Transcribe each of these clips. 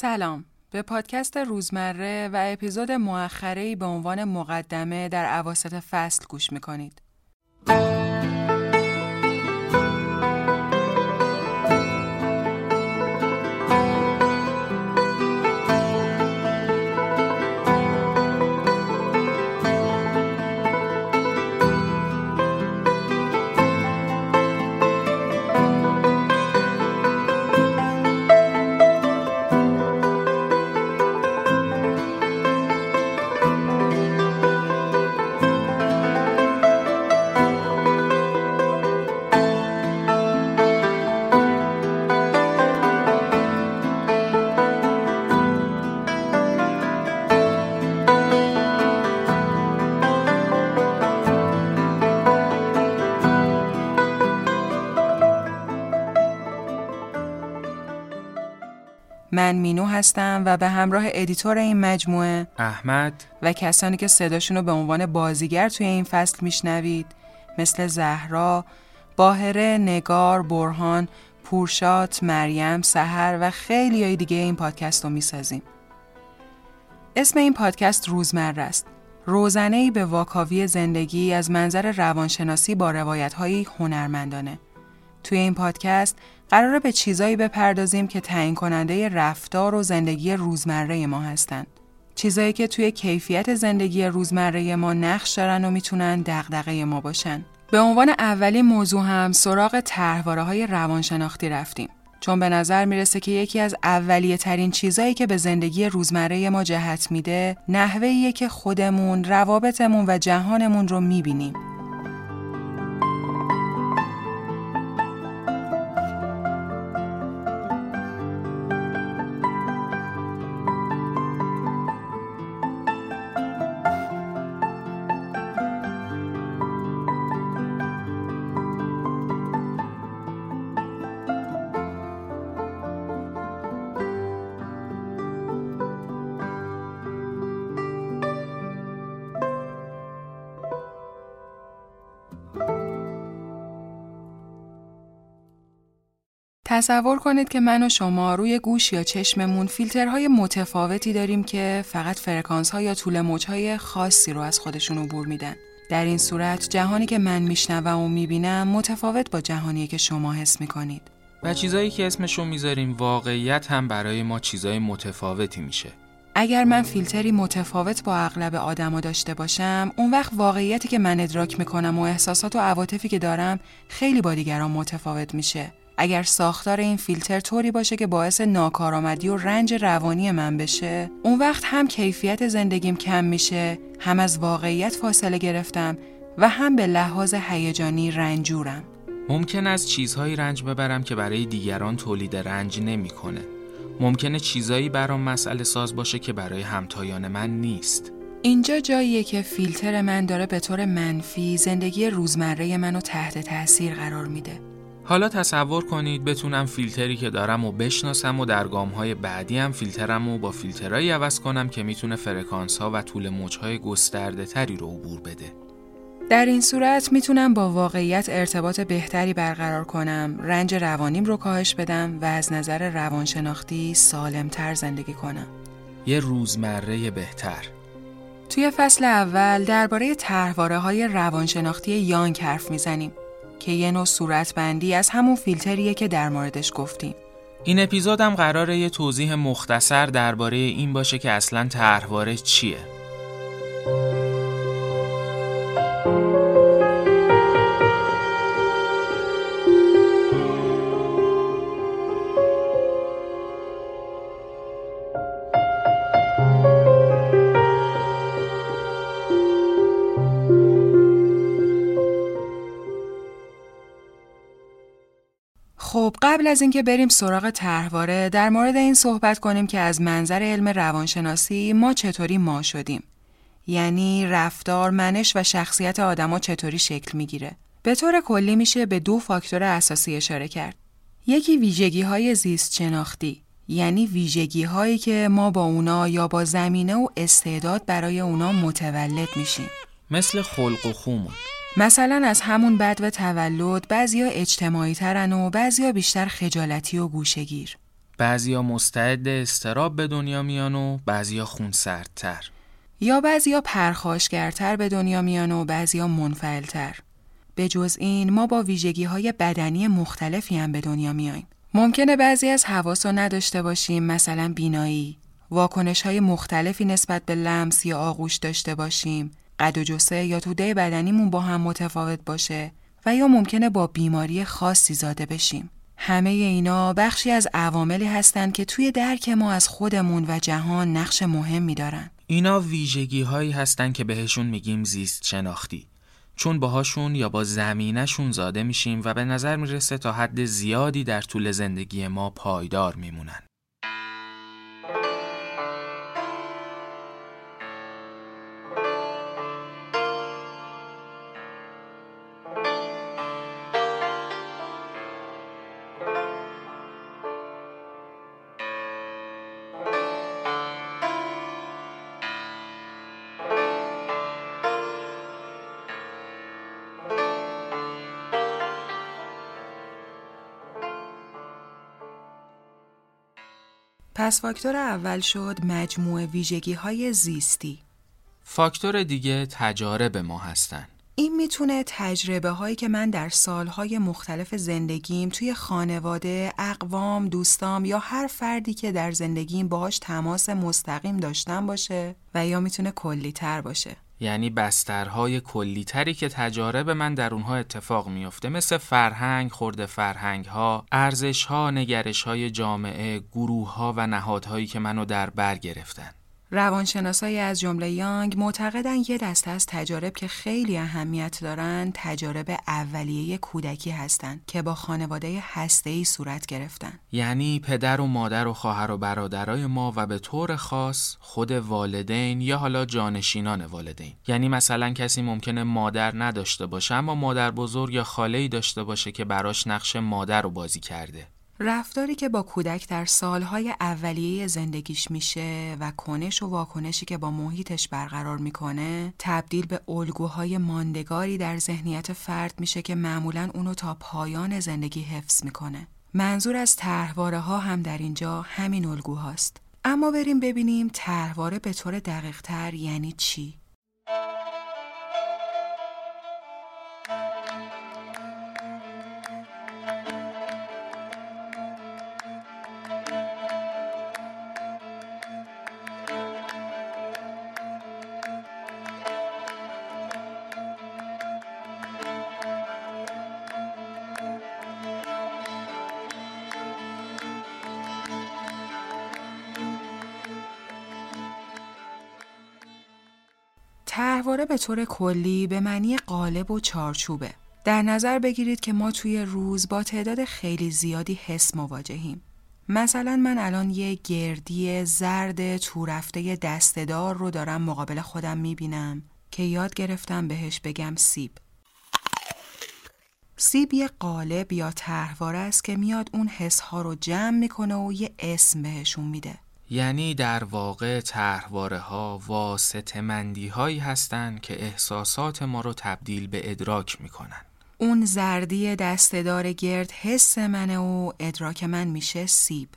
سلام به پادکست روزمره و اپیزود مؤخره به عنوان مقدمه در عواسط فصل گوش می‌کنید. من مینو هستم و به همراه editor این مجموعه احمد و کسانی که صداشون رو به عنوان بازیگر توی این فصل میشنوید مثل زهرا، باهره، نگار، برهان، پورشات، مریم، سهر و خیلی های دیگه این پادکست رو می‌سازیم. اسم این پادکست روزمره است. روزنه ای به واکاوی زندگی از منظر روانشناسی با روایت هنرمندانه. توی این پادکست قراره به چیزایی بپردازیم که تعیین کننده رفتار و زندگی روزمره ما هستند. چیزایی که توی کیفیت زندگی روزمره ما نقش دارن و می‌تونن دغدغه ما باشن. به عنوان اولین موضوع هم سراغ طرحواره های روانشناختی رفتیم. چون به نظر می‌رسه که یکی از اولیه ترین چیزایی که به زندگی روزمره ما جهت میده نحوهیه که خودمون، روابطمون و جهانمون رو می‌بینیم. تصور کنید که من و شما روی گوش یا چشممون فیلترهای متفاوتی داریم که فقط فرکانس ها یا طول موجهای خاصی رو از خودشون عبور میدن. در این صورت جهانی که من میشنوم و می‌بینم متفاوت با جهانی که شما حس می‌کنید. و چیزایی که اسمشون می‌ذاریم واقعیت هم برای ما چیزای متفاوتی میشه. اگر من فیلتری متفاوت با اغلب آدما داشته باشم اون وقت واقعیتی که من ادراک می‌کنم و احساسات و عواطفی که دارم خیلی با دیگران متفاوت میشه اگر ساختار این فیلتر طوری باشه که باعث ناکارآمدی و رنج روانی من بشه اون وقت هم کیفیت زندگیم کم میشه هم از واقعیت فاصله گرفتم و هم به لحاظ هیجانی رنجورم ممکن از چیزهایی رنج ببرم که برای دیگران تولید رنج نمی‌کنه. ممکنه چیزایی برام مسئله ساز باشه که برای همتایان من نیست. اینجا جاییه که فیلتر من داره به طور منفی زندگی روزمره منو تحت تاثیر قرار میده. حالا تصور کنید بتونم فیلتری که دارم و بشناسم و در گام های بعدی هم فیلترم و با فیلترهایی عوض کنم که می‌تونه فرکانس ها و طول موج های گسترده تری رو عبور بده. در این صورت می‌تونم با واقعیت ارتباط بهتری برقرار کنم، رنج روانیم رو کاهش بدم و از نظر روانشناختی سالمتر زندگی کنم. یه روزمره بهتر. توی فصل اول درباره طرحواره های روانشناختی یانگ حرف می‌زنیم که یه نوع صورتبندی از همون فیلتریه که در موردش گفتیم. این اپیزودم قراره یه توضیح مختصر درباره این باشه که اصلا طرحواره چیه. قبل از اینکه بریم سراغ طرحواره در مورد این صحبت کنیم که از منظر علم روانشناسی ما چطوری ما شدیم. یعنی رفتار، منش و شخصیت آدما چطوری شکل می‌گیره. به طور کلی میشه به دو فاکتور اساسی اشاره کرد. یکی ویژگی های زیست شناختی یعنی ویژگی هایی که ما با اونا یا با زمینه و استعداد برای اونا متولد میشیم. مثل خلق و خومون مثلا از همون بد و تولد بعضیا اجتماعی ترن و بعضیا بیشتر خجالتی و گوشگیر. بعضیا مستعد استراب به دنیا میان و بعضیا خونسردتر. یا بعضیا پرخاشگرتر به دنیا میان و بعضیا منفعلتر. به جز این ما با ویژگی های بدنی مختلفی هم به دنیا میاییم. ممکنه بعضی از حواس رو نداشته باشیم مثلا بینایی. واکنش های مختلفی نسبت به لمس یا آغوش داشته باشیم. قد و جسه یا توده بدنیمون با هم متفاوت باشه و یا ممکنه با بیماری خاصی زاده بشیم همه اینا بخشی از عواملی هستند که توی درک ما از خودمون و جهان نقش مهمی دارن. اینا ویژگی هایی هستن که بهشون میگیم زیست شناختی. چون باهاشون یا با زمینشون زاده میشیم و به نظر می‌رسه تا حد زیادی در طول زندگی ما پایدار میمونن. پس فاکتور اول شد مجموع ویژگی های زیستی. فاکتور دیگه تجارب ما هستن. این می‌تونه تجربه هایی که من در سالهای مختلف زندگیم توی خانواده، اقوام، دوستام یا هر فردی که در زندگیم باهاش تماس مستقیم داشتم باشه و یا می‌تونه کلی تر باشه. یعنی بسترهای کلیتری که تجارب من در اونها اتفاق میافته مثل فرهنگ، خورده فرهنگ ها، ارزش ها، نگرش های جامعه، گروه ها و نهادهایی که منو در بر گرفتن. روانشناسایی از جمله یانگ معتقدن یه دسته از تجارب که خیلی اهمیت دارن تجارب اولیه کودکی هستند که با خانواده هسته‌ای صورت گرفتن. یعنی پدر و مادر و خواهر و برادرای ما و به طور خاص خود والدین یا حالا جانشینان والدین. یعنی مثلا کسی ممکنه مادر نداشته باشه اما مادر بزرگ یا خاله داشته باشه که براش نقش مادر رو بازی کرده. رفتاری که با کودک در سالهای اولیه زندگیش میشه و کنش و واکنشی که با محیطش برقرار می‌کنه تبدیل به الگوهای ماندگاری در ذهنیت فرد میشه که معمولا اونو تا پایان زندگی حفظ می‌کنه. منظور از طرحواره ها هم در اینجا همین الگوهاست. اما بریم ببینیم طرحواره به طور دقیق تر یعنی چی؟ به طور کلی به معنی قالب و چارچوبه. در نظر بگیرید که ما توی روز با تعداد خیلی زیادی حس مواجهیم. مثلا من الان یه گردی زرد تورفته دستدار رو دارم مقابل خودم می‌بینم که یاد گرفتم بهش بگم سیب. سیب یه قالب یا طرحواره است که میاد اون حس ها رو جمع می‌کنه و یه اسم بهشون میده. یعنی در واقع طرحواره ها واسطه مندی هایی هستند که احساسات ما رو تبدیل به ادراک می‌کنن. اون زردی دستدار گرد حس منه و ادراک من میشه سیب.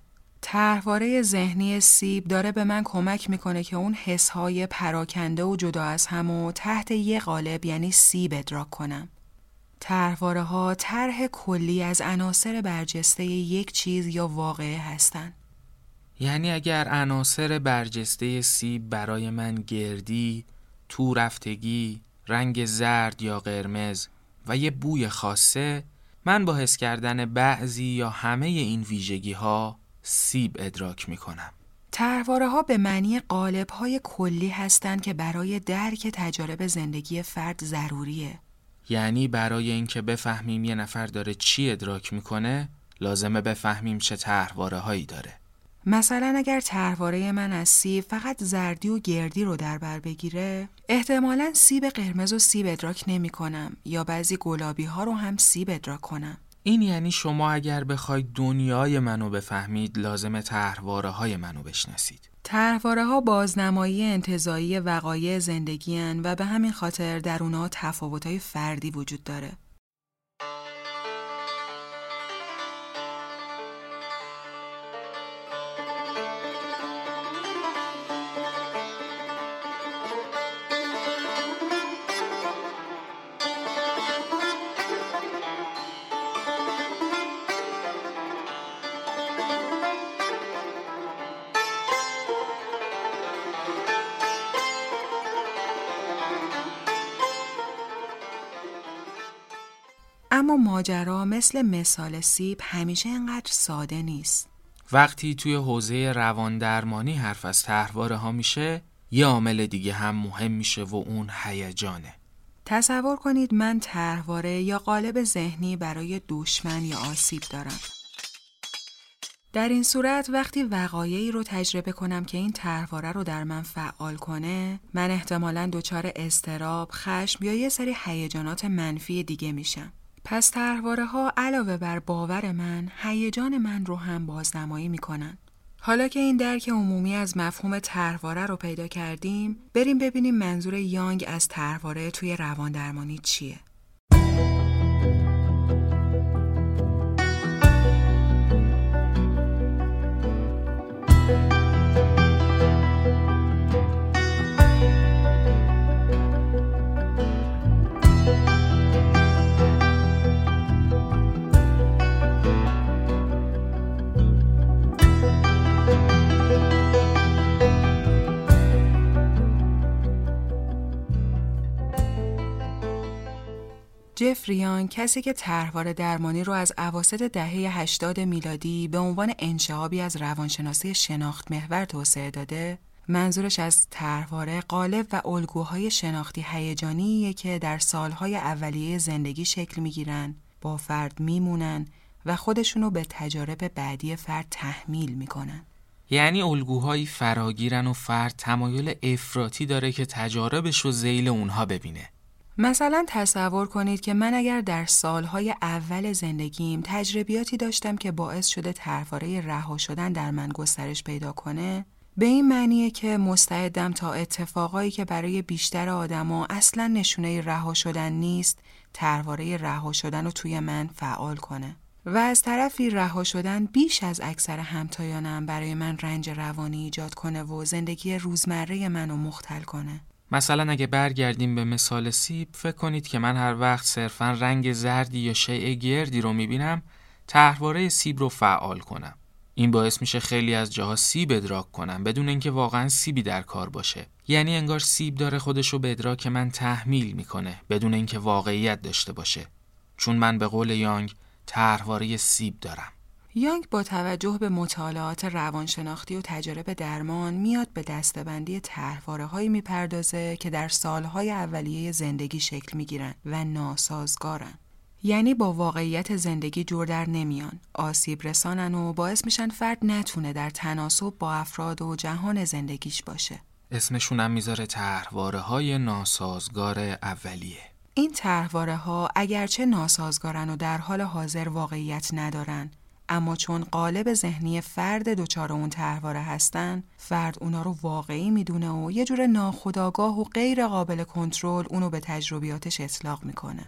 طرحواره ذهنی سیب داره به من کمک می‌کنه که اون حسهای پراکنده و جدا از هم و تحت یه قالب یعنی سیب ادراک کنم. طرحواره ها طرح کلی از عناصر برجسته یک چیز یا واقعه هستند. یعنی اگر عناصر برجسته سیب برای من گردی، تو رفتگی، رنگ زرد یا قرمز و یه بوی خاصه من با حس کردن بعضی یا همه این ویژگی ها سیب ادراک می کنم. ترواره ها به معنی قالب های کلی هستند که برای درک تجارب زندگی فرد ضروریه. یعنی برای اینکه بفهمیم یه نفر داره چی ادراک می‌کنه لازمه بفهمیم چه تحواره هایی داره. مثلا اگر طرحواره من از سیب فقط زردی و گردی رو در بر بگیره احتمالا سیب قرمز و سیب ادراک نمی کنم یا بعضی گلابی ها رو هم سیب ادراک کنم. این یعنی شما اگر بخواید دنیای منو بفهمید لازم طرحواره های منو بشناسید. طرحواره ها بازنمایی انتظایی وقایع زندگی و به همین خاطر در اونها تفاوت های فردی وجود داره. ماجرا مثل مثال سیب همیشه اینقدر ساده نیست. وقتی توی حوزه روان درمانی حرف از تحواره ها میشه یه عامل دیگه هم مهم میشه و اون هیجانه. تصور کنید من طرحواره یا قالب ذهنی برای دشمن یا آسیب دارم. در این صورت وقتی وقایعی رو تجربه کنم که این طرحواره رو در من فعال کنه من احتمالا دچار استراب، خشم یا یه سری هیجانات منفی دیگه میشم. پس طرحواره ها علاوه بر باور من هیجان من رو هم بازنمایی می‌کنن. حالا که این درک عمومی از مفهوم طرحواره رو پیدا کردیم بریم ببینیم منظور یانگ از طرحواره توی روان درمانی چیه. جفریان کسی که طرحواره درمانی رو از اواسط دهه 80 میلادی به عنوان انشعابی از روانشناسی شناخت محور توسعه داده منظورش از طرحواره قالب و الگوهای شناختی هیجانیه که در سالهای اولیه زندگی شکل می‌گیرن با فرد میمونن و خودشونو به تجارب بعدی فرد تحمیل می‌کنن. یعنی الگوهایی فراگیرن و فرد تمایل افراطی داره که تجاربش رو زیل اونها ببینه. مثلا تصور کنید که من اگر در سالهای اول زندگیم تجربیاتی داشتم که باعث شده طرفاره رها شدن در من گسترش پیدا کنه به این معنیه که مستعدم تا اتفاقایی که برای بیشتر آدما اصلا نشونه رها شدن نیست طرحواره رها شدن رو توی من فعال کنه. و از طرفی رها شدن بیش از اکثر همتایانم برای من رنج روانی ایجاد کنه و زندگی روزمره منو مختل کنه. مثلا اگه برگردیم به مثال سیب فکر کنید که من هر وقت صرفا رنگ زردی یا شیء گردی رو می‌بینم طرحواره سیب رو فعال کنم. این باعث میشه خیلی از جاها سیب ادراک کنم بدون اینکه واقعا سیبی در کار باشه. یعنی انگار سیب داره خودش رو به ادراک من تحمیل می‌کنه بدون اینکه واقعیت داشته باشه. چون من به قول یانگ طرحواره سیب دارم. یانگ با توجه به مطالعات روانشناختی و تجارب درمان میاد به دستبندی طرحواره هایی می‌پردازه که در سالهای اولیه زندگی شکل می‌گیرن و ناسازگارن. یعنی با واقعیت زندگی جور در نمیان، آسیب رسانن و باعث میشن فرد نتونه در تناسب با افراد و جهان زندگیش باشه. اسمشونم می‌ذاره طرحواره های ناسازگار اولیه. این طرحواره ها اگرچه ناسازگارن و در حال حاضر واقعیت ندارن اما چون قالب ذهنی فرد دچار اون طرحواره هستن فرد اونا رو واقعی می‌دونه و یه جور ناخودآگاه و غیر قابل کنترل اونو به تجربیاتش اطلاق می‌کنه.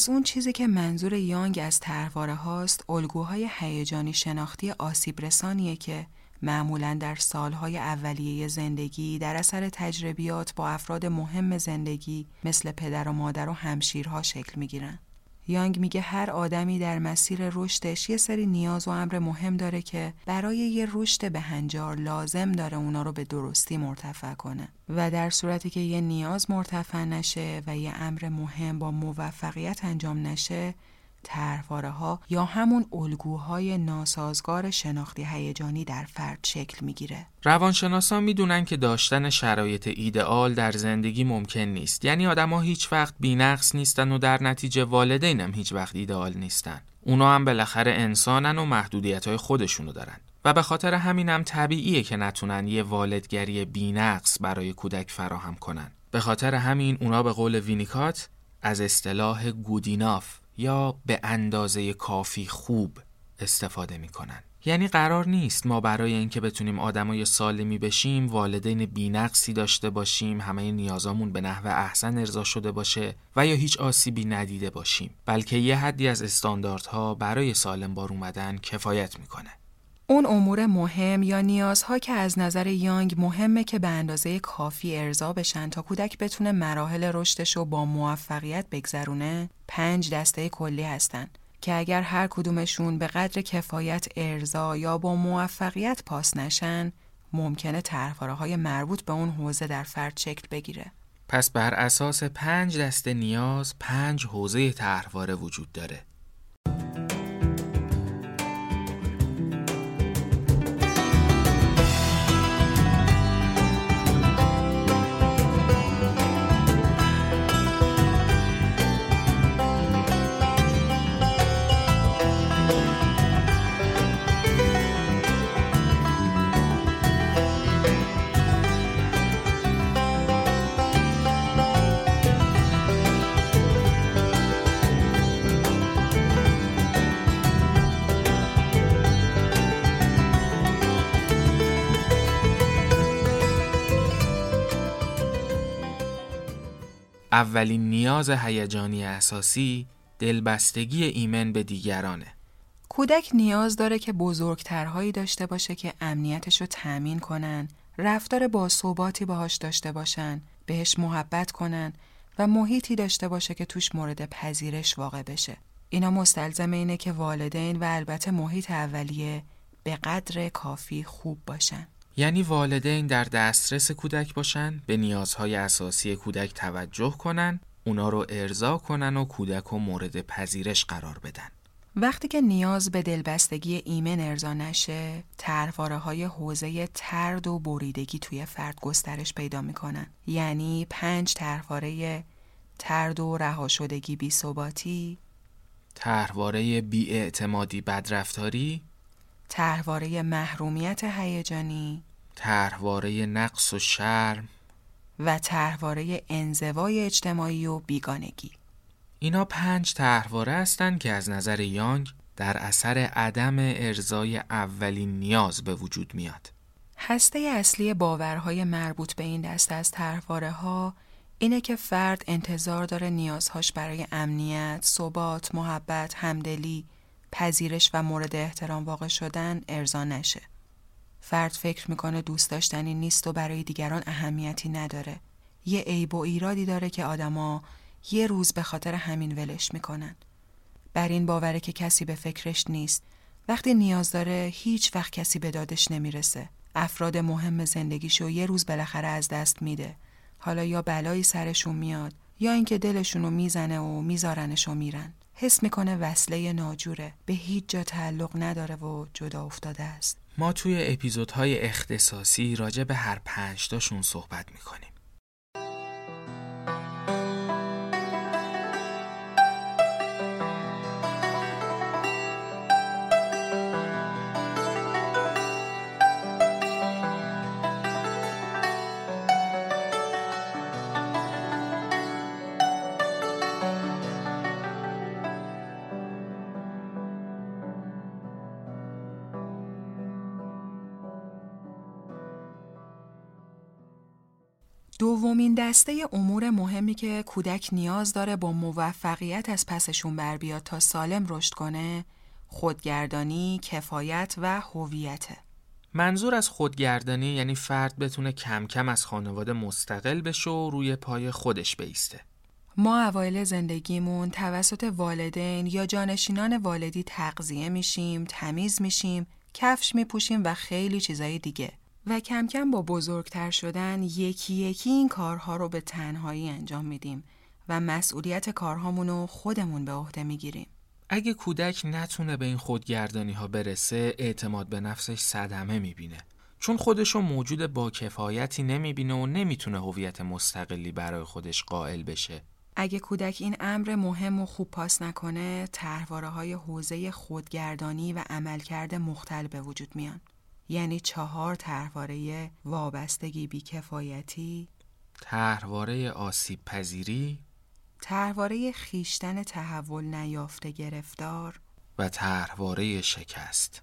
پس اون چیزی که منظور یانگ از طرحواره هاست الگوهای هیجانی شناختی آسیب رسانیه که معمولا در سالهای اولیه زندگی در اثر تجربیات با افراد مهم زندگی مثل پدر و مادر و همشیرها شکل می‌گیرن. یانگ میگه هر آدمی در مسیر رشدش یه سری نیاز و امر مهم داره که برای یه رشد به هنجار لازم داره اونا رو به درستی مرتفع کنه. و در صورتی که یه نیاز مرتفع نشه و یه امر مهم با موفقیت انجام نشه طرحواره ها یا همون الگوهای ناسازگار شناختی هیجانی در فرد شکل می‌گیره. روانشناسان می‌دونن که داشتن شرایط ایدئال در زندگی ممکن نیست. یعنی آدما هیچ وقت بینقص نیستن و در نتیجه والدینم هیچ وقت ایدئال نیستن. اونا هم بالاخره انسانن و محدودیت های خودشونو دارن. و به خاطر همینم طبیعیه که نتونن یه والدگری بینقص برای کودک فراهم کنن. به خاطر همین اونا به قول وینیکات از اصطلاح گودیناف یا به اندازه کافی خوب استفاده می‌کنن. یعنی قرار نیست ما برای اینکه بتونیم آدمای سالمی بشیم والدین بینقصی داشته باشیم همه نیازامون به نحو احسن ارضا شده باشه و یا هیچ آسیبی ندیده باشیم. بلکه یه حدی از استانداردها برای سالم بار اومدن کفایت می‌کنه. اون امور مهم یا نیازها که از نظر یانگ مهمه که به اندازه کافی ارضا بشن تا کودک بتونه مراحل رشدش رو با موفقیت بگذرونه پنج دسته کلی هستن که اگر هر کدومشون به قدر کفایت ارضا یا با موفقیت پاس نشن ممکنه طرحواره های مربوط به اون حوزه در فرد شکل بگیره. پس بر اساس پنج دسته نیاز پنج حوزه طرحواره وجود داره. اولین نیاز هیجانی اساسی دلبستگی ایمن به دیگرانه. کودک نیاز داره که بزرگترهایی داشته باشه که امنیتش رو تأمین کنن، رفتار باثباتی باهاش داشته باشن، بهش محبت کنن و محیطی داشته باشه که توش مورد پذیرش واقع بشه. اینا مستلزم اینه که والدین و البته محیط اولیه به قدر کافی خوب باشن. یعنی والدین در دسترس کودک باشن به نیازهای اساسی کودک توجه کنن اونا رو ارضا کنن و کودک رو مورد پذیرش قرار بدن. وقتی که نیاز به دلبستگی ایمن ارضا نشه ترواره های حوزه ترد و بریدگی توی فرد گسترش پیدا می‌کنن. یعنی پنج ترواره ترد و رها شدگی بی ثباتی ترواره بی اعتمادی بدرفتاری تحواره محرومیت هیجانی تحواره نقص و شرم و تحواره انزوای اجتماعی و بیگانگی اینا پنج تحواره هستند که از نظر یانگ در اثر عدم ارزای اولین نیاز به وجود میاد هسته اصلی باورهای مربوط به این دسته از تحواره ها اینه که فرد انتظار داره نیازهاش برای امنیت، ثبات، محبت، همدلی، پذیرش و مورد احترام واقع شدن ارضا نشه. فرد فکر می‌کنه دوست داشتنی نیست و برای دیگران اهمیتی نداره. یه عیب و ایرادی داره که آدما یه روز به خاطر همین ولش می‌کنن. بر این باوره که کسی به فکرش نیست. وقتی نیاز داره هیچ وقت کسی به دادش نمی‌رسه. افراد مهم زندگیشو یه روز بالاخره از دست میده. حالا یا بلایی سرشون میاد یا اینکه دلشونو می‌زنه و میذارنش و میرن. حس می‌کنه وصله ناجوره به هیچ جا تعلق نداره و جدا افتاده است ما توی اپیزودهای اختصاصی راجع به هر پنج تاشون صحبت می‌کنیم. دومین دسته امور مهمی که کودک نیاز داره با موفقیت از پسشون بر بیاد تا سالم رشد کنه خودگردانی، کفایت و هویته. منظور از خودگردانی یعنی فرد بتونه کم کم از خانواده مستقل بشه و روی پای خودش بیسته. ما اوایل زندگیمون توسط والدین یا جانشینان والدی تغذیه میشیم، تمیز میشیم، کفش میپوشیم و خیلی چیزای دیگه. و کم کم با بزرگتر شدن یکی یکی این کارها رو به تنهایی انجام میدیم و مسئولیت کارهامون رو خودمون به عهده می‌گیریم. اگه کودک نتونه به این خودگردانی ها برسه اعتماد به نفسش صدمه می‌بینه. چون خودشو موجود با کفایتی نمی‌بینه و نمی‌تونه هویت مستقلی برای خودش قائل بشه. اگه کودک این امر مهم و خوب پاس نکنه طرحواره های حوزه خودگردانی و عملکرد مختل به وجود میان. یعنی چهار طرحواره وابستگی بیکفایتی طرحواره آسیب پذیری تحواره خیشتن تحول نیافته گرفتار و تحواره شکست.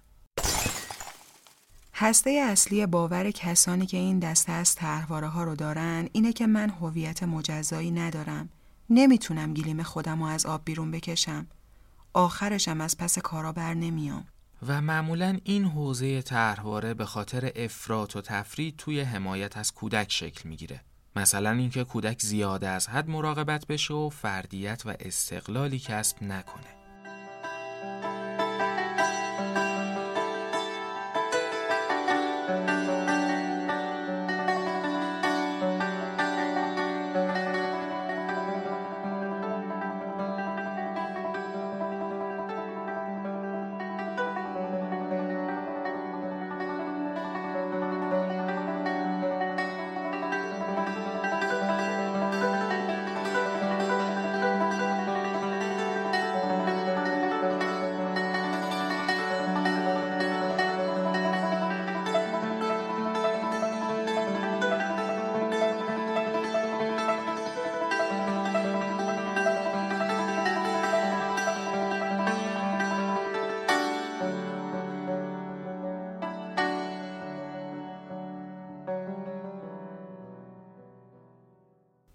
هسته اصلی باور کسانی که این دسته از تحواره ها رو دارن اینه که من هویت مجزایی ندارم. نمی‌تونم گلیم خودم رو از آب بیرون بکشم. آخرشم از پس کارا بر نمیام. و معمولا این حوزه طرحواره به خاطر افراط و تفرید توی حمایت از کودک شکل می‌گیره. مثلا اینکه کودک زیاده از حد مراقبت بشه و فردیت و استقلالی کسب نکنه.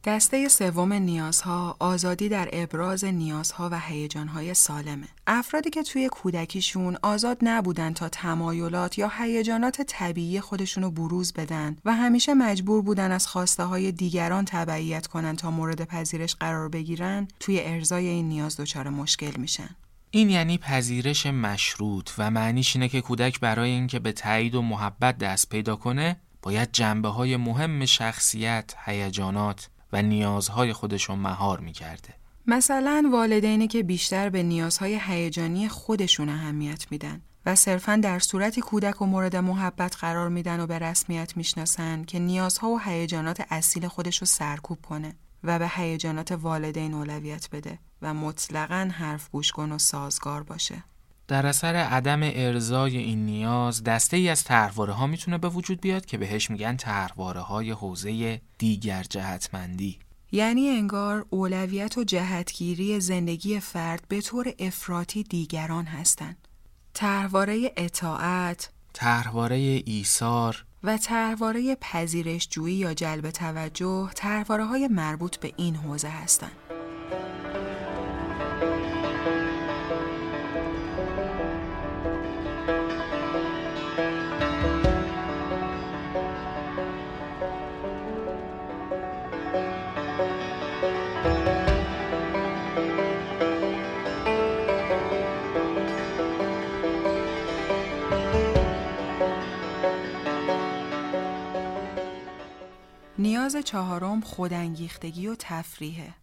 دسته سوم نیازها آزادی در ابراز نیازها و هیجانهای سالمه. افرادی که توی کودکیشون آزاد نبودن تا تمایلات یا هیجانات طبیعی خودشونو بروز بدن و همیشه مجبور بودن از خواسته های دیگران تبعیت کنن تا مورد پذیرش قرار بگیرن توی ارزای این نیاز دچار مشکل میشن. این یعنی پذیرش مشروط و معنیش اینه که کودک برای اینکه به تایید و محبت دست پیدا کنه باید جنبه های مهم شخصیت، هیجانات و نیازهای خودشون مهار می‌کرده مثلا والدینی که بیشتر به نیازهای هیجانی خودشون اهمیت میدن و صرفا در صورتی کودک و مورد محبت قرار میدن و به رسمیت می‌شناسن که نیازها و هیجانات اصیل خودش رو سرکوب کنه و به هیجانات والدین اولویت بده و مطلقا حرف گوش و سازگار باشه. در اثر عدم ارزای این نیاز دسته ای از طرحواره ها می‌تونه به وجود بیاد که بهش میگن طرحواره های حوزه دیگر جهتمندی یعنی انگار اولویت و جهتگیری زندگی فرد به طور افراطی دیگران هستند. طرحواره اطاعت، طرحواره ایثار و طرحواره پذیرشجویی یا جلب توجه طرحواره های مربوط به این حوزه هستند. چهارم خودانگیختگی و تفریحه.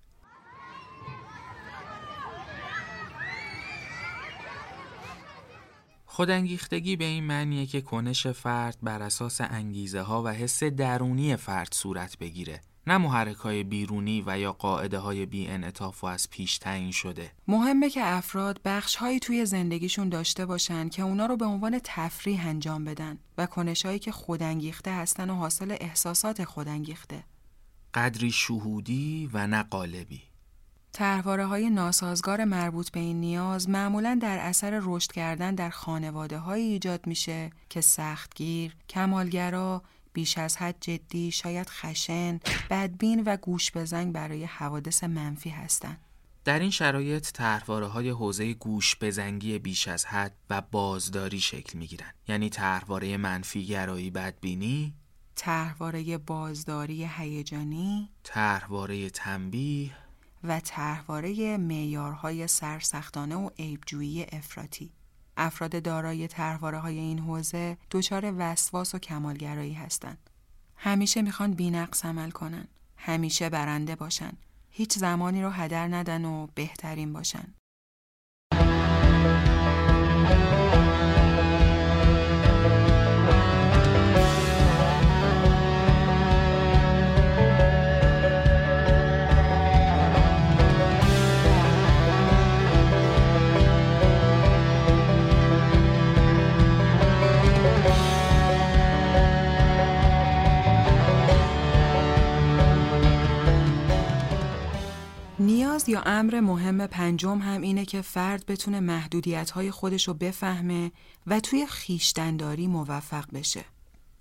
خودانگیختگی به این معنیه که کنش فرد بر اساس انگیزه ها و حس درونی فرد صورت بگیره. نه محرک های بیرونی و یا قاعده های بی انعطاف و از پیش تعیین شده. مهمه که افراد بخش هایی توی زندگیشون داشته باشن که اونا رو به عنوان تفریح انجام بدن و کنش هایی که خودانگیخته هستن و حاصل احساسات خودانگیخته. قدری شهودی و نه قالبی تحواره های ناسازگار مربوط به این نیاز معمولا در اثر رشد کردن در خانواده های ایجاد میشه که سختگیر، کمالگرا، بیش از حد جدی، شاید خشن، بدبین و گوش بزنگ برای حوادث منفی هستند. در این شرایط طرحواره های حوزه گوش بزنگی بیش از حد و بازداری شکل می گیرن. یعنی طرحواره منفی گرایی بدبینی، طرحواره بازداری هیجانی، طرحواره تنبیه و طرحواره معیارهای سرسختانه و عیبجویی افراطی. افراد دارای طرحواره های این حوزه دچار وسواس و کمالگرایی هستند. همیشه می‌خوان بینقص عمل کنن. همیشه برنده باشن. هیچ زمانی رو هدر ندن و بهترین باشن. نیاز یا امر مهم پنجم هم اینه که فرد بتونه محدودیت های خودش رو بفهمه و توی خیشتنداری موفق بشه.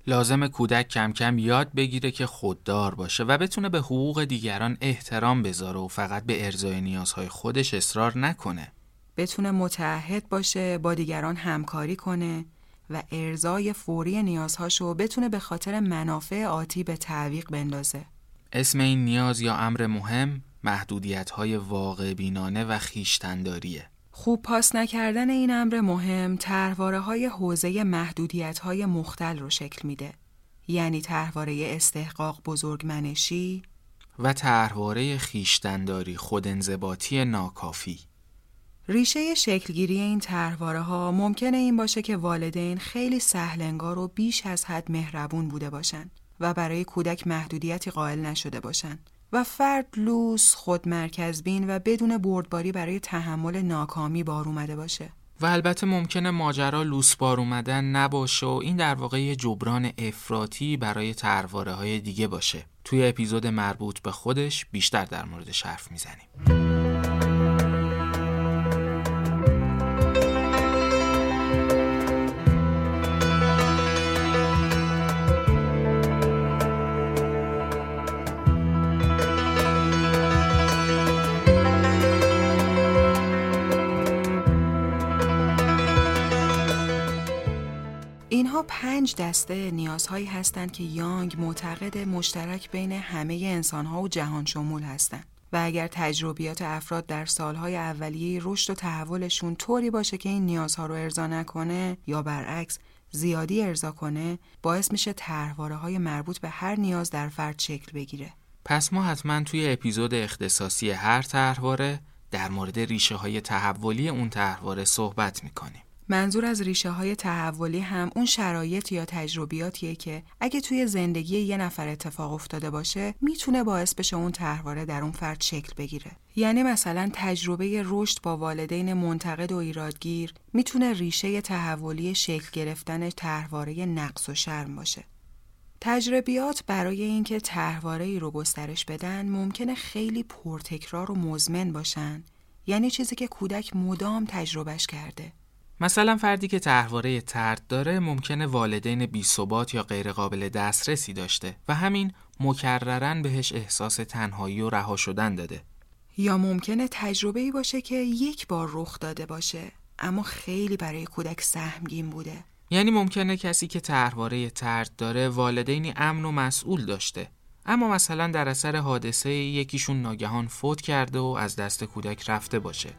لازم کودک کم کم یاد بگیره که خوددار باشه و بتونه به حقوق دیگران احترام بذاره و فقط به ارزای نیازهای خودش اصرار نکنه. بتونه متعهد باشه با دیگران همکاری کنه و ارزای فوری نیازهاشو بتونه به خاطر منافع آتی به تعویق بندازه. اسم این نیاز یا امر مهم محدودیت های واقع بینانه و خیشتنداریه. خوب پاس نکردن این امر مهم تحواره های حوزه محدودیت های مختل رو شکل میده. یعنی تحواره استحقاق بزرگمنشی و تحواره خیشتنداری خودانضباطی ناکافی. ریشه شکلگیری این تحواره ها ممکنه این باشه که والدین خیلی سهلنگار و بیش از حد مهربون بوده باشند و برای کودک محدودیتی قائل نشده باشند و فرد لوس خودمرکز بین و بدون بردباری برای تحمل ناکامی بار اومده باشه. و البته ممکنه ماجرا لوس بار اومدن نباشه و این در واقع یه جبران افراطی برای ترواره های دیگه باشه. توی اپیزود مربوط به خودش بیشتر در موردش حرف می‌زنیم. پنج دسته نیازهایی هستند که یانگ معتقد مشترک بین همه انسانها و جهان شمول هستند. و اگر تجربیات افراد در سالهای اولیه رشد و تحولشون طوری باشه که این نیازها رو ارضا نکنه یا برعکس زیادی ارضا کنه باعث میشه طرحواره های مربوط به هر نیاز در فرد شکل بگیره. پس ما حتما توی اپیزود اختصاصی هر طرحواره در مورد ریشه های تحولی اون طرحواره صحبت می‌کنیم. منظور از ریشه های تحولی هم اون شرایط یا تجربیاتیه که اگه توی زندگی یه نفر اتفاق افتاده باشه می‌تونه باعث بشه اون تحواره در اون فرد شکل بگیره. یعنی مثلا تجربه رشد با والدین منتقد و ایرادگیر می‌تونه ریشه تحولی شکل گرفتن تحواره نقص و شرم باشه. تجربیات برای اینکه تحواره ای رو گسترش بدن ممکنه خیلی پرتکرار و مزمن باشن. یعنی چیزی که کودک مدام تجربهش کرده. مثلا فردی که تحواره ترد داره ممکنه والدین بی ثبات یا غیرقابل دسترسی داشته و همین مکررن بهش احساس تنهایی و رها شدن داده. یا ممکنه تجربه ای باشه که یک بار رخ داده باشه اما خیلی برای کودک سهمگین بوده. یعنی ممکنه کسی که تحواره ترد داره والدینی امن و مسئول داشته اما مثلا در اثر حادثه یکیشون ناگهان فوت کرده و از دست کودک رفته باشه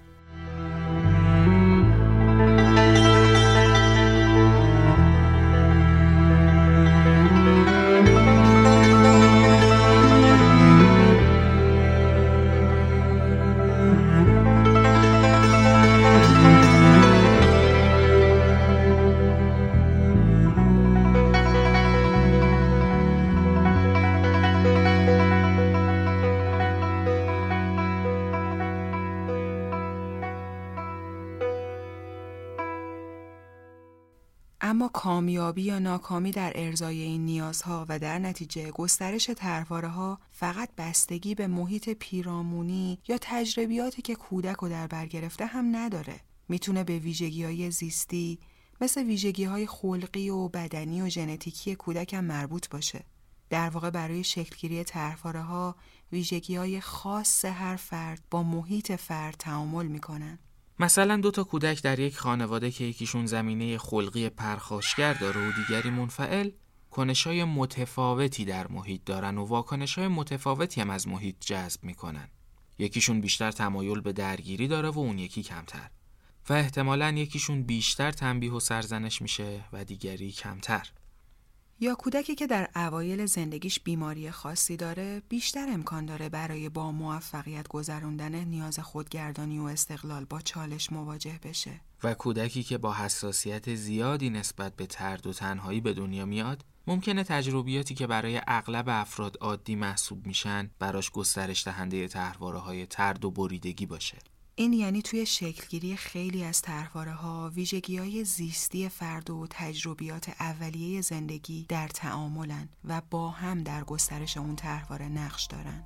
کامیابی یا ناکامی در ارزای این نیازها و در نتیجه گسترش ترواره ها فقط بستگی به محیط پیرامونی یا تجربیاتی که کودک رو در بر گرفته هم نداره. می‌تونه به ویژگی های زیستی مثل ویژگی های خلقی و بدنی و ژنتیکی کودک هم مربوط باشه. در واقع برای شکلگیری ترواره ها ویژگی های خاص هر فرد با محیط فرد تعامل می‌کنن. مثلا دو تا کودک در یک خانواده که یکیشون زمینه خلقی پرخاشگر داره و دیگری منفعل کنشای متفاوتی در محیط دارن و واکنشای متفاوتی هم از محیط جذب می‌کنن. یکیشون بیشتر تمایل به درگیری داره و اون یکی کمتر. و احتمالا یکیشون بیشتر تنبیه و سرزنش میشه و دیگری کمتر. یا کودکی که در اوایل زندگیش بیماری خاصی داره بیشتر امکان داره برای با موفقیت گذراندن نیاز خودگردانی و استقلال با چالش مواجه بشه. و کودکی که با حساسیت زیادی نسبت به ترد و تنهایی به دنیا میاد ممکنه تجربیاتی که برای اغلب افراد عادی محسوب میشن براش گسترش دهنده تحواره های ترد و بریدگی باشه. این یعنی توی شکلگیری خیلی از طرحواره ها ویژگی های زیستی فرد و تجربیات اولیه زندگی در تعاملن و با هم در گسترش اون طرحواره نقش دارن.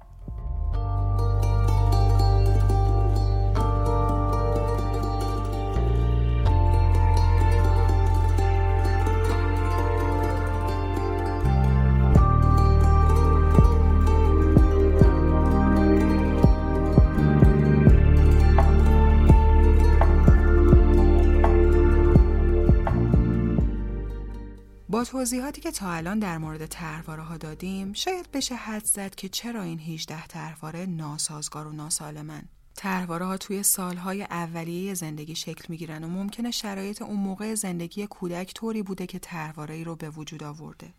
توضیحاتی که تا الان در مورد تحرواره ها دادیم شاید بشه حد زد که چرا این 18 تحرواره ناسازگار و ناسالمن. تحرواره ها توی سالهای اولیه زندگی شکل می‌گیرن و ممکنه شرایط اون موقع زندگی کودک طوری بوده که تحرواره رو به وجود آورده.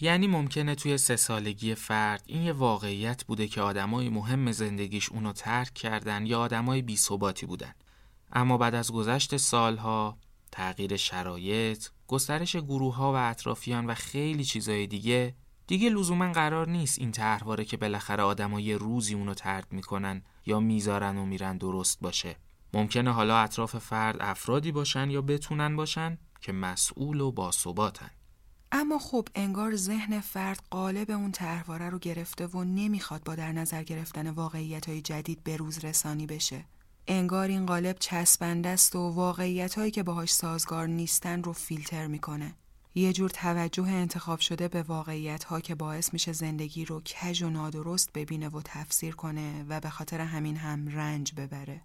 یعنی ممکنه توی سه سالگی فرد این یه واقعیت بوده که آدمای مهم زندگیش اونو ترک کردن یا آدمای بی ثباتی بودن. اما بعد از گذشت سالها تغییر شرایط گسترش گروه ها و اطرافیان و خیلی چیزای دیگه دیگه لزوما قرار نیست این طرحواره که بالاخره آدما یه روزی اونو ترد می‌کنن یا می‌ذارن و میرن درست باشه. ممکنه حالا اطراف فرد افرادی باشن یا بتونن باشن که مسئول و باثباتن. اما خب انگار ذهن فرد قالب اون طرحواره رو گرفته و نمی‌خواد با در نظر گرفتن واقعیت های جدید به روز رسانی بشه. انگار این قالب چسبنده است و واقعیت هایی که باهاش سازگار نیستن رو فیلتر می‌کنه. یه جور توجه انتخاب شده به واقعیت ها که باعث میشه زندگی رو کج و نادرست ببینه و تفسیر کنه و به خاطر همین هم رنج ببره.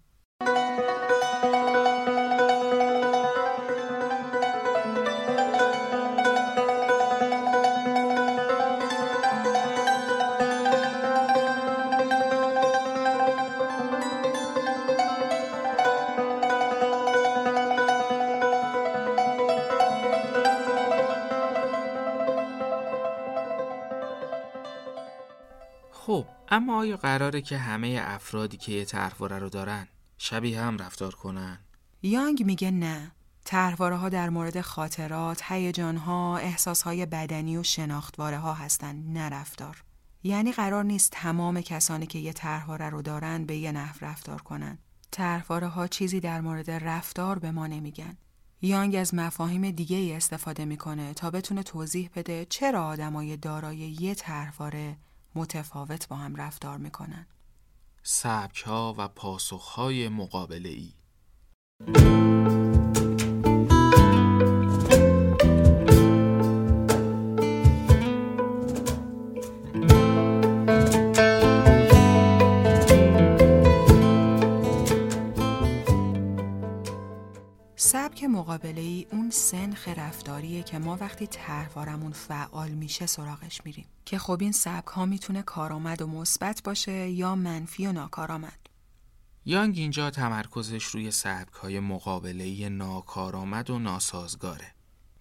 اما آیا قراره که همه افرادی که یه طرحواره رو دارن شبیه هم رفتار کنن؟ یانگ میگه نه. طرحواره ها در مورد خاطرات، هیجان ها، احساس های بدنی و شناختواره ها هستن، نه رفتار. یعنی قرار نیست تمام کسانی که یه طرحواره رو دارن به یه نحو رفتار کنن. طرحواره ها چیزی در مورد رفتار به ما نمیگن. یانگ از مفاهیم دیگه ای استفاده می‌کنه تا بتونه توضیح بده چرا آدمای دارای یه طرحواره متفاوت با هم رفتار می‌کنن. سبک ها و پاسخ های مقابله ای مقابله ای اون سنخ رفتاریه که ما وقتی طرحوارمون فعال میشه سراغش میریم. که خب این سبک ها می‌تونه کارآمد و مثبت باشه یا منفی و ناکارآمد. یانگ اینجا تمرکزش روی سبک های مقابله ای ناکارآمد و ناسازگاره.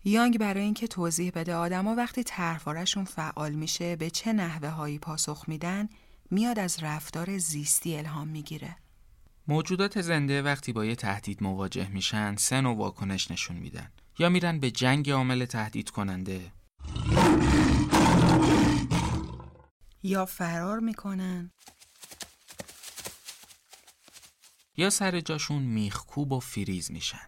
یانگ برای اینکه توضیح بده آدما وقتی طرحوارشون فعال میشه به چه نحوه هایی پاسخ میدن میاد از رفتار زیستی الهام می‌گیره. موجودات زنده وقتی با یه تهدید مواجه میشن سه نوع واکنش نشون میدن. یا میرن به جنگ عامل تهدید کننده. یا فرار می‌کنن. یا سر جاشون میخکوب و فریز میشن.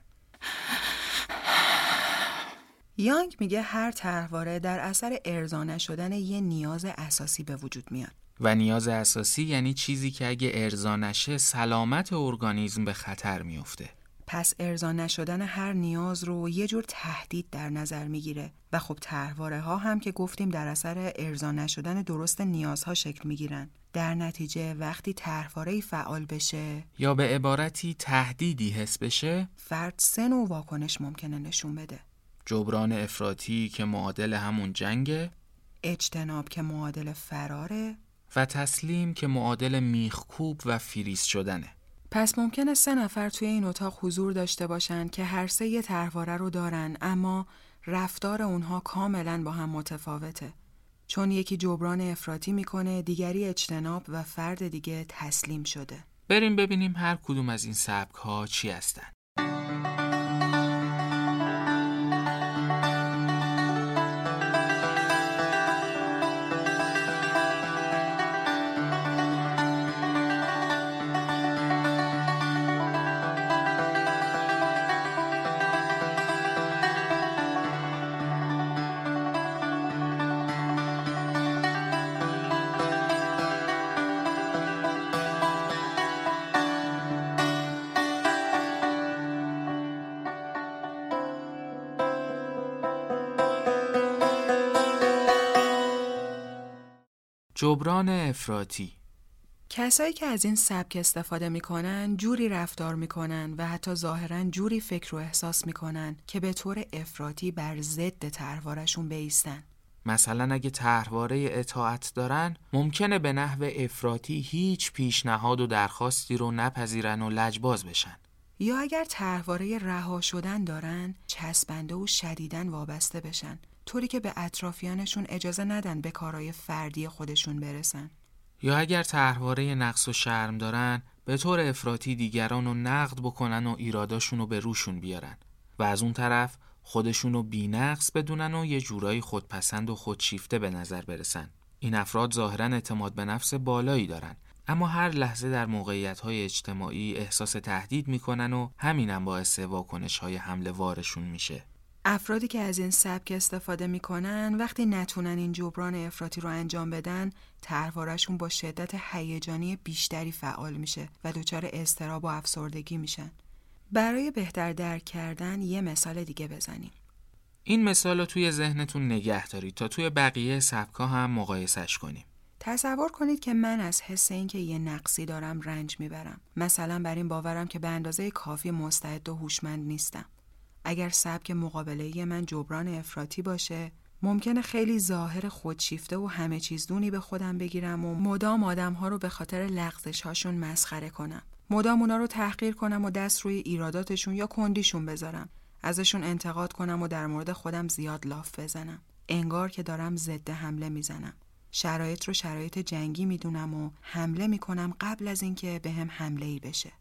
یانگ میگه هر طرحواره در اثر ارضا نشدن یه نیاز اساسی به وجود میاد. و نیاز اساسی یعنی چیزی که اگه ارضا نشه سلامت ارگانیزم به خطر میفته. پس ارضا نشدن هر نیاز رو یه جور تهدید در نظر می‌گیره و خب طرحواره ها هم که گفتیم در اثر ارضا نشدن درست نیازها شکل می‌گیرن. در نتیجه وقتی طرحواره فعال بشه یا به عبارتی تهدیدی حس بشه فرد سه نوع واکنش ممکنه نشون بده. جبران افراطی که معادل همون جنگه اجتناب که معادل فراره و تسلیم که معادل میخکوب و فریز شدنه. پس ممکنه سه نفر توی این اتاق حضور داشته باشن که هر سه یه طرحواره رو دارن اما رفتار اونها کاملا با هم متفاوته. چون یکی جبران افراطی می‌کنه دیگری اجتناب و فرد دیگه تسلیم شده. بریم ببینیم هر کدوم از این سبک ها چی هستن. جبران افراطی. کسایی که از این سبک استفاده می‌کنن جوری رفتار می‌کنن و حتی ظاهرا جوری فکر و احساس می‌کنن که به طور افراطی بر ضد طرحوارشون بیستن. مثلا اگه طرحواره اطاعت دارن ممکنه به نحو افراطی هیچ پیشنهاد و درخواستی رو نپذیرن و لجباز بشن. یا اگر طرحواره رها شدن دارن چسبنده و شدیدن وابسته بشن. طوری که به اطرافیانشون اجازه ندن به کارهای فردی خودشون برسن. یا اگر طرحواره نقص و شرم دارن به طور افراطی دیگران رو نقد بکنن و ایراداشون رو به روشون بیارن. و از اون طرف خودشون رو بینقص بدونن و یه جورایی خودپسند و خودشیفته به نظر برسن. این افراد ظاهرا اعتماد به نفس بالایی دارن. اما هر لحظه در موقعیت های اجتماعی احساس تهدید می‌کنن و همینم باعث واکنش های حمله وارشون میشه. افرادی که از این سبک استفاده می‌کنن وقتی نتونن این جبران افراطی رو انجام بدن طرحوارشون با شدت هیجانی بیشتری فعال میشه و دچار اضطراب و افسردگی میشن. برای بهتر درک کردن یه مثال دیگه بزنیم. این مثال رو توی ذهنتون نگه دارید تا توی بقیه سبکا هم مقایسش کنیم. تصور کنید که من از حس اینکه یه نقصی دارم رنج می‌برم. مثلا بر این باورم که به اندازه کافی مستعد و هوشمند نیستم. اگر سبک مقابله من جبران افراطی باشه ممکنه خیلی ظاهر خودشیفته و همه چیز دونی به خودم بگیرم و مدام آدم ها رو به خاطر لغزش هاشون مسخره کنم. مدام اونا رو تحقیر کنم و دست روی ایراداتشون یا کندیشون بذارم. ازشون انتقاد کنم و در مورد خودم زیاد لاف بزنم. انگار که دارم ضد حمله می‌زنم. شرایط رو شرایط جنگی می‌دونم و حمله می‌کنم قبل از اینکه به هم حمله ای بشه.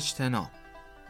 اجتناب.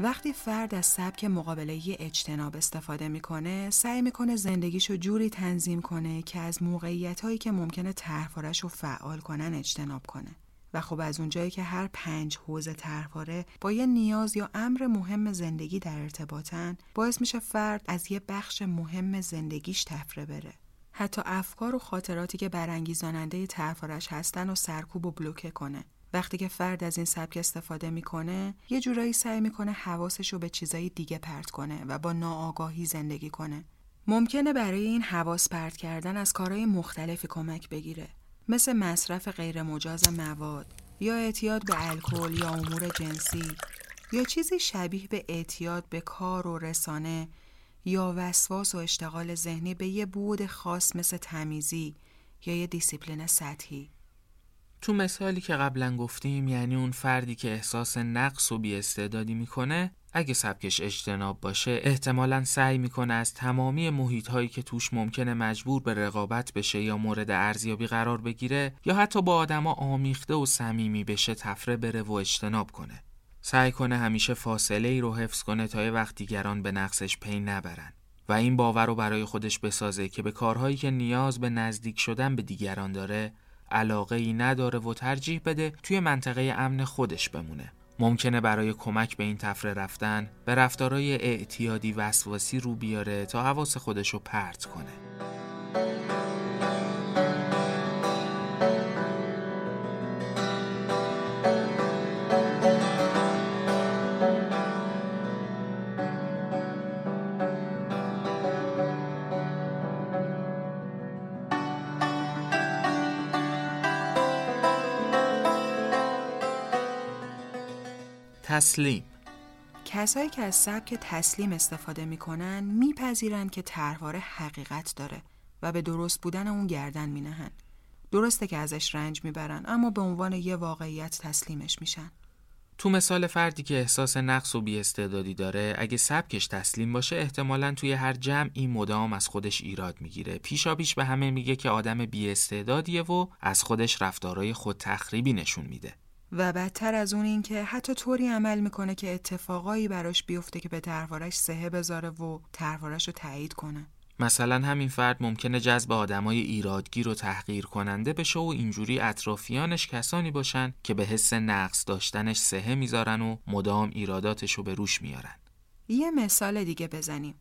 وقتی فرد از سبک مقابله اجتناب استفاده می‌کنه سعی می‌کنه زندگیشو جوری تنظیم کنه که از موقعیت هایی که ممکنه طرحوارش رو فعال کنن اجتناب کنه. و خب از اونجایی که هر پنج حوزه طرحواره با یه نیاز یا امر مهم زندگی در ارتباطن باعث میشه فرد از یه بخش مهم زندگیش تفره بره. حتی افکار و خاطراتی که برانگیزاننده طرحوارش هستن و سرکوب و بلوکه کنه. وقتی که فرد از این سبک استفاده می‌کنه یه جورایی سعی می‌کنه حواسش رو به چیزای دیگه پرت کنه و با ناآگاهی زندگی کنه. ممکنه برای این حواس پرت کردن از کارهای مختلفی کمک بگیره مثل مصرف غیرمجاز مواد یا اعتیاد به الکل یا امور جنسی یا چیزی شبیه به اعتیاد به کار و رسانه یا وسواس و اشتغال ذهنی به یه بود خاص مثل تمیزی یا یه دیسیپلین سطحی. تو مثالی که قبلا گفتیم یعنی اون فردی که احساس نقص و بیاستعدادی می‌کنه اگه سبکش اجتناب باشه احتمالا سعی می‌کنه از تمامی محیط هایی که توش ممکنه مجبور به رقابت بشه یا مورد ارزیابی قرار بگیره یا حتی با آدما آمیخته و صمیمی بشه طفره بره و اجتناب کنه. سعی کنه همیشه فاصله ای رو حفظ کنه تا یه وقت دیگران به نقصش پی نبرن. و این باور رو برای خودش بسازه که به کارهایی که نیاز به نزدیک شدن به دیگران داره علاقه ای نداره و ترجیح بده توی منطقه امن خودش بمونه. ممکنه برای کمک به این تفره رفتن به رفتارای اعتیادی وسواسی رو بیاره تا حواس خودش رو پرت کنه. تسلیم. کسایی که از سبک تسلیم استفاده می‌کنن میپذیرن که طرحواره حقیقت داره و به درست بودن اون گردن مینهن. درسته که ازش رنج می‌برن اما به عنوان یه واقعیت تسلیمش میشن. تو مثال فردی که احساس نقص و بیاستعدادی داره اگه سبکش تسلیم باشه احتمالا توی هر جمعی مدام از خودش ایراد می‌گیره. پیشا پیش به همه میگه که آدم بیاستعدادیه و از خودش رفتارای خود تخریبی نشون میده. و بدتر از اون این که حتی طوری عمل می‌کنه که اتفاقایی براش بیفته که به تروارش سهه بذاره و تروارش رو تایید کنه. مثلا همین فرد ممکنه جذب آدمای ایرادگیر و تحقیر کننده بشه و اینجوری اطرافیانش کسانی باشن که به حس نقص داشتنش سهه می‌ذارن و مدام ایراداتش رو به روش میارن. یه مثال دیگه بزنیم.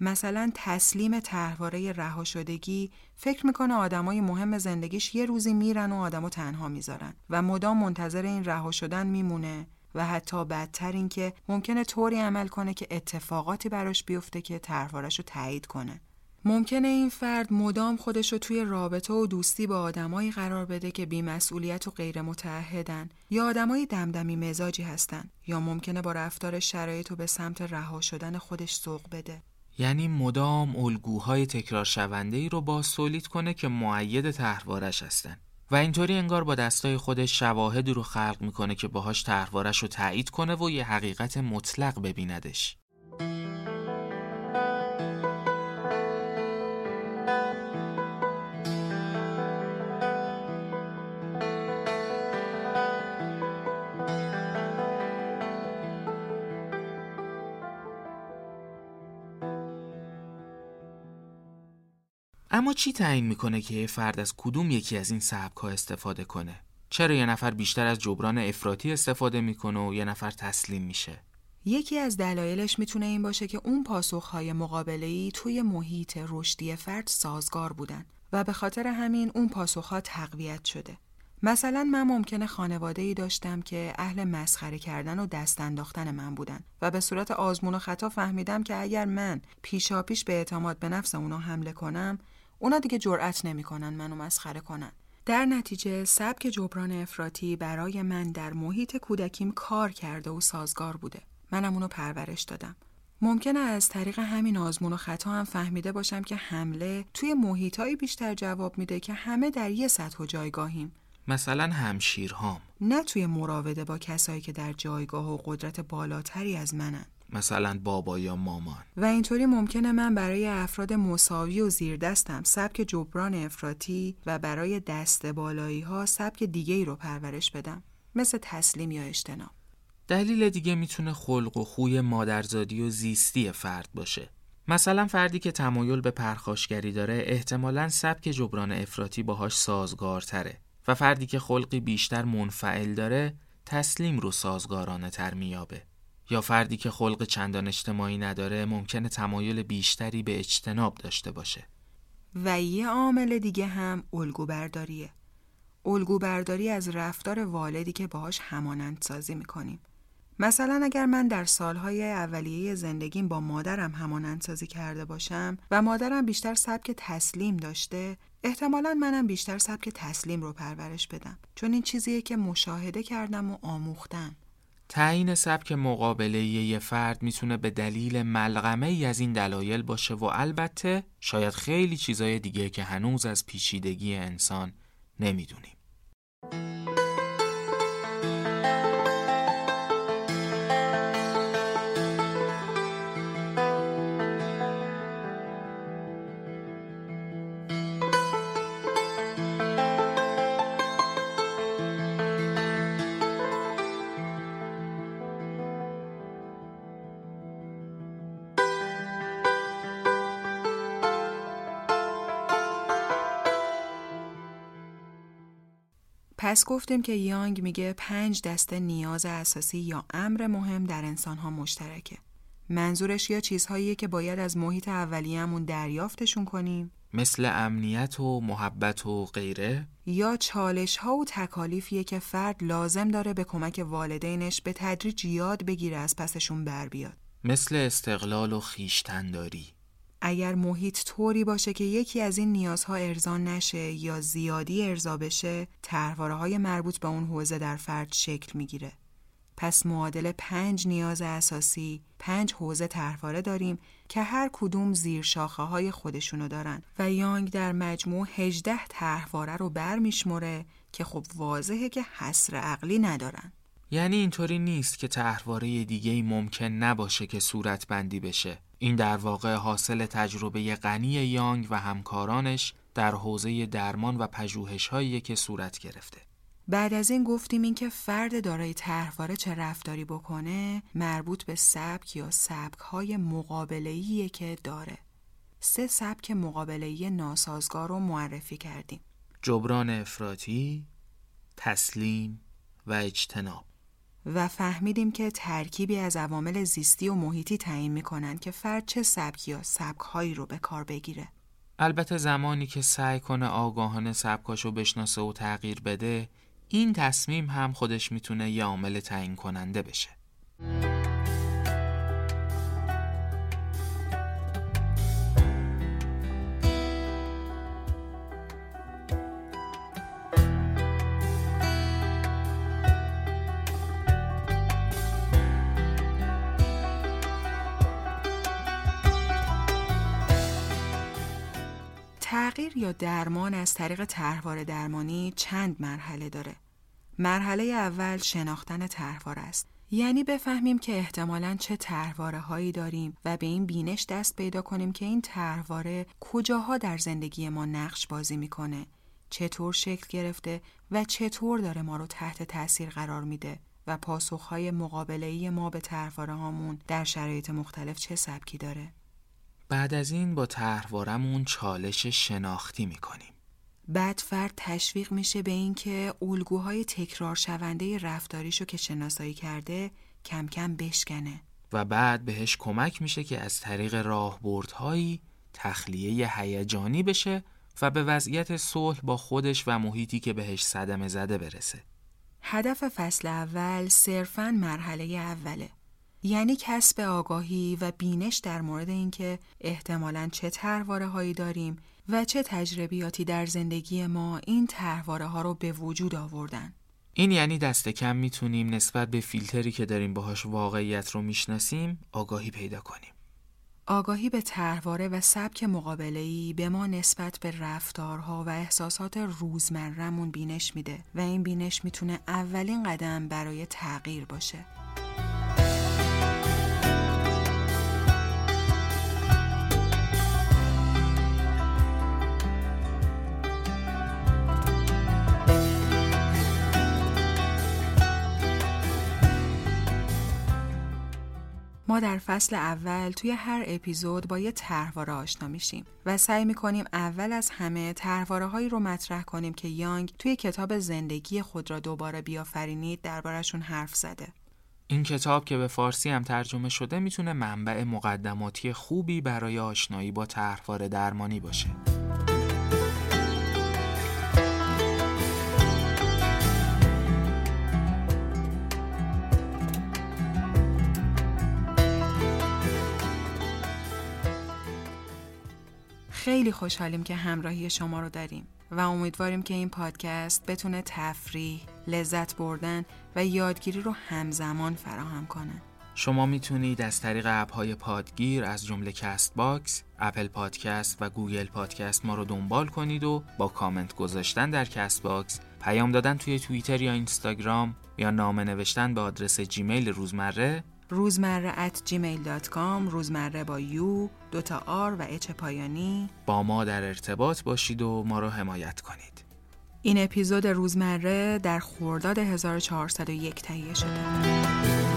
مثلا تسلیم طرحواره رها شدگی فکر می‌کنه آدمای مهم زندگیش یه روزی میرن و آدمو تنها می‌ذارن و مدام منتظر این رها شدن میمونه و حتی بدتر این که ممکنه طوری عمل کنه که اتفاقاتی براش بیفته که طرحوارش رو تایید کنه. ممکنه این فرد مدام خودش رو توی رابطه و دوستی با آدمایی قرار بده که بیمسئولیت و غیر متعهدن یا آدمای دمدمی مزاجی هستن یا ممکنه با رفتار شرایط و به سمت رها شدن خودش سوق بده. یعنی مدام الگوهای تکرار شونده ای رو با سولید کنه که معید تحوارش هستن. و اینطوری انگار با دستای خودش شواهدی رو خلق می‌کنه که باهاش تحوارش رو تایید کنه و یه حقیقت مطلق ببیندش. اما چی تعیین می‌کنه که یه فرد از کدوم یکی از این سبک ها استفاده کنه؟ چرا یه نفر بیشتر از جبران افراطی استفاده می‌کنه و یه نفر تسلیم میشه؟ یکی از دلایلش می‌تونه این باشه که اون پاسخهای مقابله‌ای توی محیط رشدی فرد سازگار بودن و به خاطر همین اون پاسخها تقویت شده. مثلا من ممکنه خانواده ای داشتم که اهل مسخره کردن و دست انداختن من بودن و به صورت آزمون و خطا فهمیدم که اگر من پیشا پیش به اعتماد به نفس اونا حمله کنم اونا دیگه جرأت نمی‌کنن منو مسخره کنن. در نتیجه سبک جبران افراطی برای من در محیط کودکیم کار کرده و سازگار بوده. منم اونو پرورش دادم. ممکنه از طریق همین آزمون و خطا هم فهمیده باشم که حمله توی محیطایی بیشتر جواب میده که همه در یه سطح و جایگاهیم. مثلا همشیرهام نه توی مراوده با کسایی که در جایگاه و قدرت بالاتری از منن. مثلا بابا یا مامان. و اینطوری ممکنه من برای افراد مساوی و زیر دستم سبک جبران افراطی و برای دست بالایی ها سبک دیگه ای رو پرورش بدم. مثل تسلیم یا اجتناب. دلیل دیگه می‌تونه خلق و خوی مادرزادی و زیستی فرد باشه. مثلا فردی که تمایل به پرخاشگری داره احتمالا سبک جبران افراطی باهاش سازگارتره. و فردی که خلقی بیشتر منفعل داره تسلیم رو سازگارانه تر میابه یا فردی که خلق چندان اجتماعی نداره ممکنه تمایل بیشتری به اجتناب داشته باشه. و یه عامل دیگه هم الگو برداریه الگو برداری از رفتار والدی که باهاش همانند سازی می‌کنیم. مثلا اگر من در سالهای اولیه زندگیم با مادرم همانند سازی کرده باشم و مادرم بیشتر سبک تسلیم داشته احتمالا منم بیشتر سبک تسلیم رو پرورش بدم. چون این چیزیه که مشاهده کردم و آموختم. تعیین سبک مقابله یه فرد می‌تونه به دلیل ملغمه ای از این دلایل باشه و البته شاید خیلی چیزای دیگه که هنوز از پیچیدگی انسان نمی‌دونیم. پس گفتیم که یانگ میگه پنج دسته نیاز اساسی یا امر مهم در انسانها مشترکه. منظورش یا چیزهاییه که باید از محیط اولیه‌مون دریافتشون کنیم. مثل امنیت و محبت و غیره. یا چالش ها و تکالیفیه که فرد لازم داره به کمک والدینش به تدریج یاد بگیره از پسشون بر بیاد. مثل استقلال و خیشتنداری. اگر محیط طوری باشه که یکی از این نیازها ارضا نشه یا زیادی ارضا بشه طرحواره های مربوط به اون حوزه در فرد شکل می‌گیره. پس معادل پنج نیاز اساسی پنج حوزه طرحواره داریم که هر کدوم زیر شاخه های خودشونو دارن و یانگ در مجموع 18 طرحواره رو برمیشمره که خب واضحه که حصر عقلی ندارن. یعنی اینطوری نیست که طرحواره دیگه ای ممکن نباشه که صورت بندی بشه. این در واقع حاصل تجربه غنی یانگ و همکارانش در حوزه درمان و پژوهش که صورت گرفته. بعد از این گفتیم اینکه فرد دارای طرحواره چه رفتاری بکنه مربوط به سبک یا سبک های مقابله‌ایه که داره. سه سبک مقابله‌ای ناسازگار رو معرفی کردیم. جبران افراطی، تسلیم و اجتناب. و فهمیدیم که ترکیبی از عوامل زیستی و محیطی تعیین می‌کنن که فرد چه سبک یا سبکهایی رو به کار بگیره. البته زمانی که سعی کنه آگاهانه سبکاشو بشناسه و تغییر بده این تصمیم هم خودش می‌تونه یه عامل تعیین کننده بشه. تغییر یا درمان از طریق طرحواره درمانی چند مرحله داره. مرحله اول شناختن طرحواره است. یعنی بفهمیم که احتمالا چه طرحواره هایی داریم و به این بینش دست پیدا کنیم که این طرحواره کجاها در زندگی ما نقش بازی می‌کنه چطور شکل گرفته و چطور داره ما رو تحت تاثیر قرار میده و پاسخهای مقابله ما به طرحواره هامون در شرایط مختلف چه سبکی داره بعد از این با طرحوارمون چالش شناختی می‌کنیم بعد فرد تشویق میشه به اینکه الگوهای تکرار شونده رفتاریشو که شناسایی کرده کم کم بشکنه و بعد بهش کمک میشه که از طریق راهبردهایی تخلیه هیجانی بشه و به وضعیت صلح با خودش و محیطی که بهش صدمه زده برسه. هدف فصل اول صرفاً مرحله اوله. یعنی کسب آگاهی و بینش در مورد اینکه احتمالاً چه ترواره هایی داریم و چه تجربیاتی در زندگی ما این ترواره ها رو به وجود آوردن. این یعنی دست کم می‌تونیم نسبت به فیلتری که داریم باهاش واقعیت رو می‌شناسیم آگاهی پیدا کنیم. آگاهی به طرحواره و سبک مقابله‌ای به ما نسبت به رفتارها و احساسات روزمرهمون بینش میده و این بینش می‌تونه اولین قدم برای تغییر باشه. ما در فصل اول توی هر اپیزود با یه طرحواره آشنا میشیم و سعی می‌کنیم اول از همه طرحواره هایی رو مطرح کنیم که یانگ توی کتاب زندگی خود را دوباره بیافرینید دربارشون حرف زده. این کتاب که به فارسی هم ترجمه شده می‌تونه منبع مقدماتی خوبی برای آشنایی با طرحواره درمانی باشه. خیلی خوشحالیم که همراهی شما رو داریم و امیدواریم که این پادکست بتونه تفریح، لذت بردن و یادگیری رو همزمان فراهم کنه. شما می‌تونید از طریق اپ های پادگیر از جمله Castbox، Apple Podcast و Google Podcast ما رو دنبال کنید و با کامنت گذاشتن در Castbox، پیام دادن توی توییتر یا اینستاگرام یا نامه نوشتن به آدرس جیمیل روزمره روزمره at gmail.com روزمره با U دوتا آر و اچ پایانی. با ما در ارتباط باشید و ما رو حمایت کنید. این اپیزود روزمره در خورداد 1401 تهیه شده.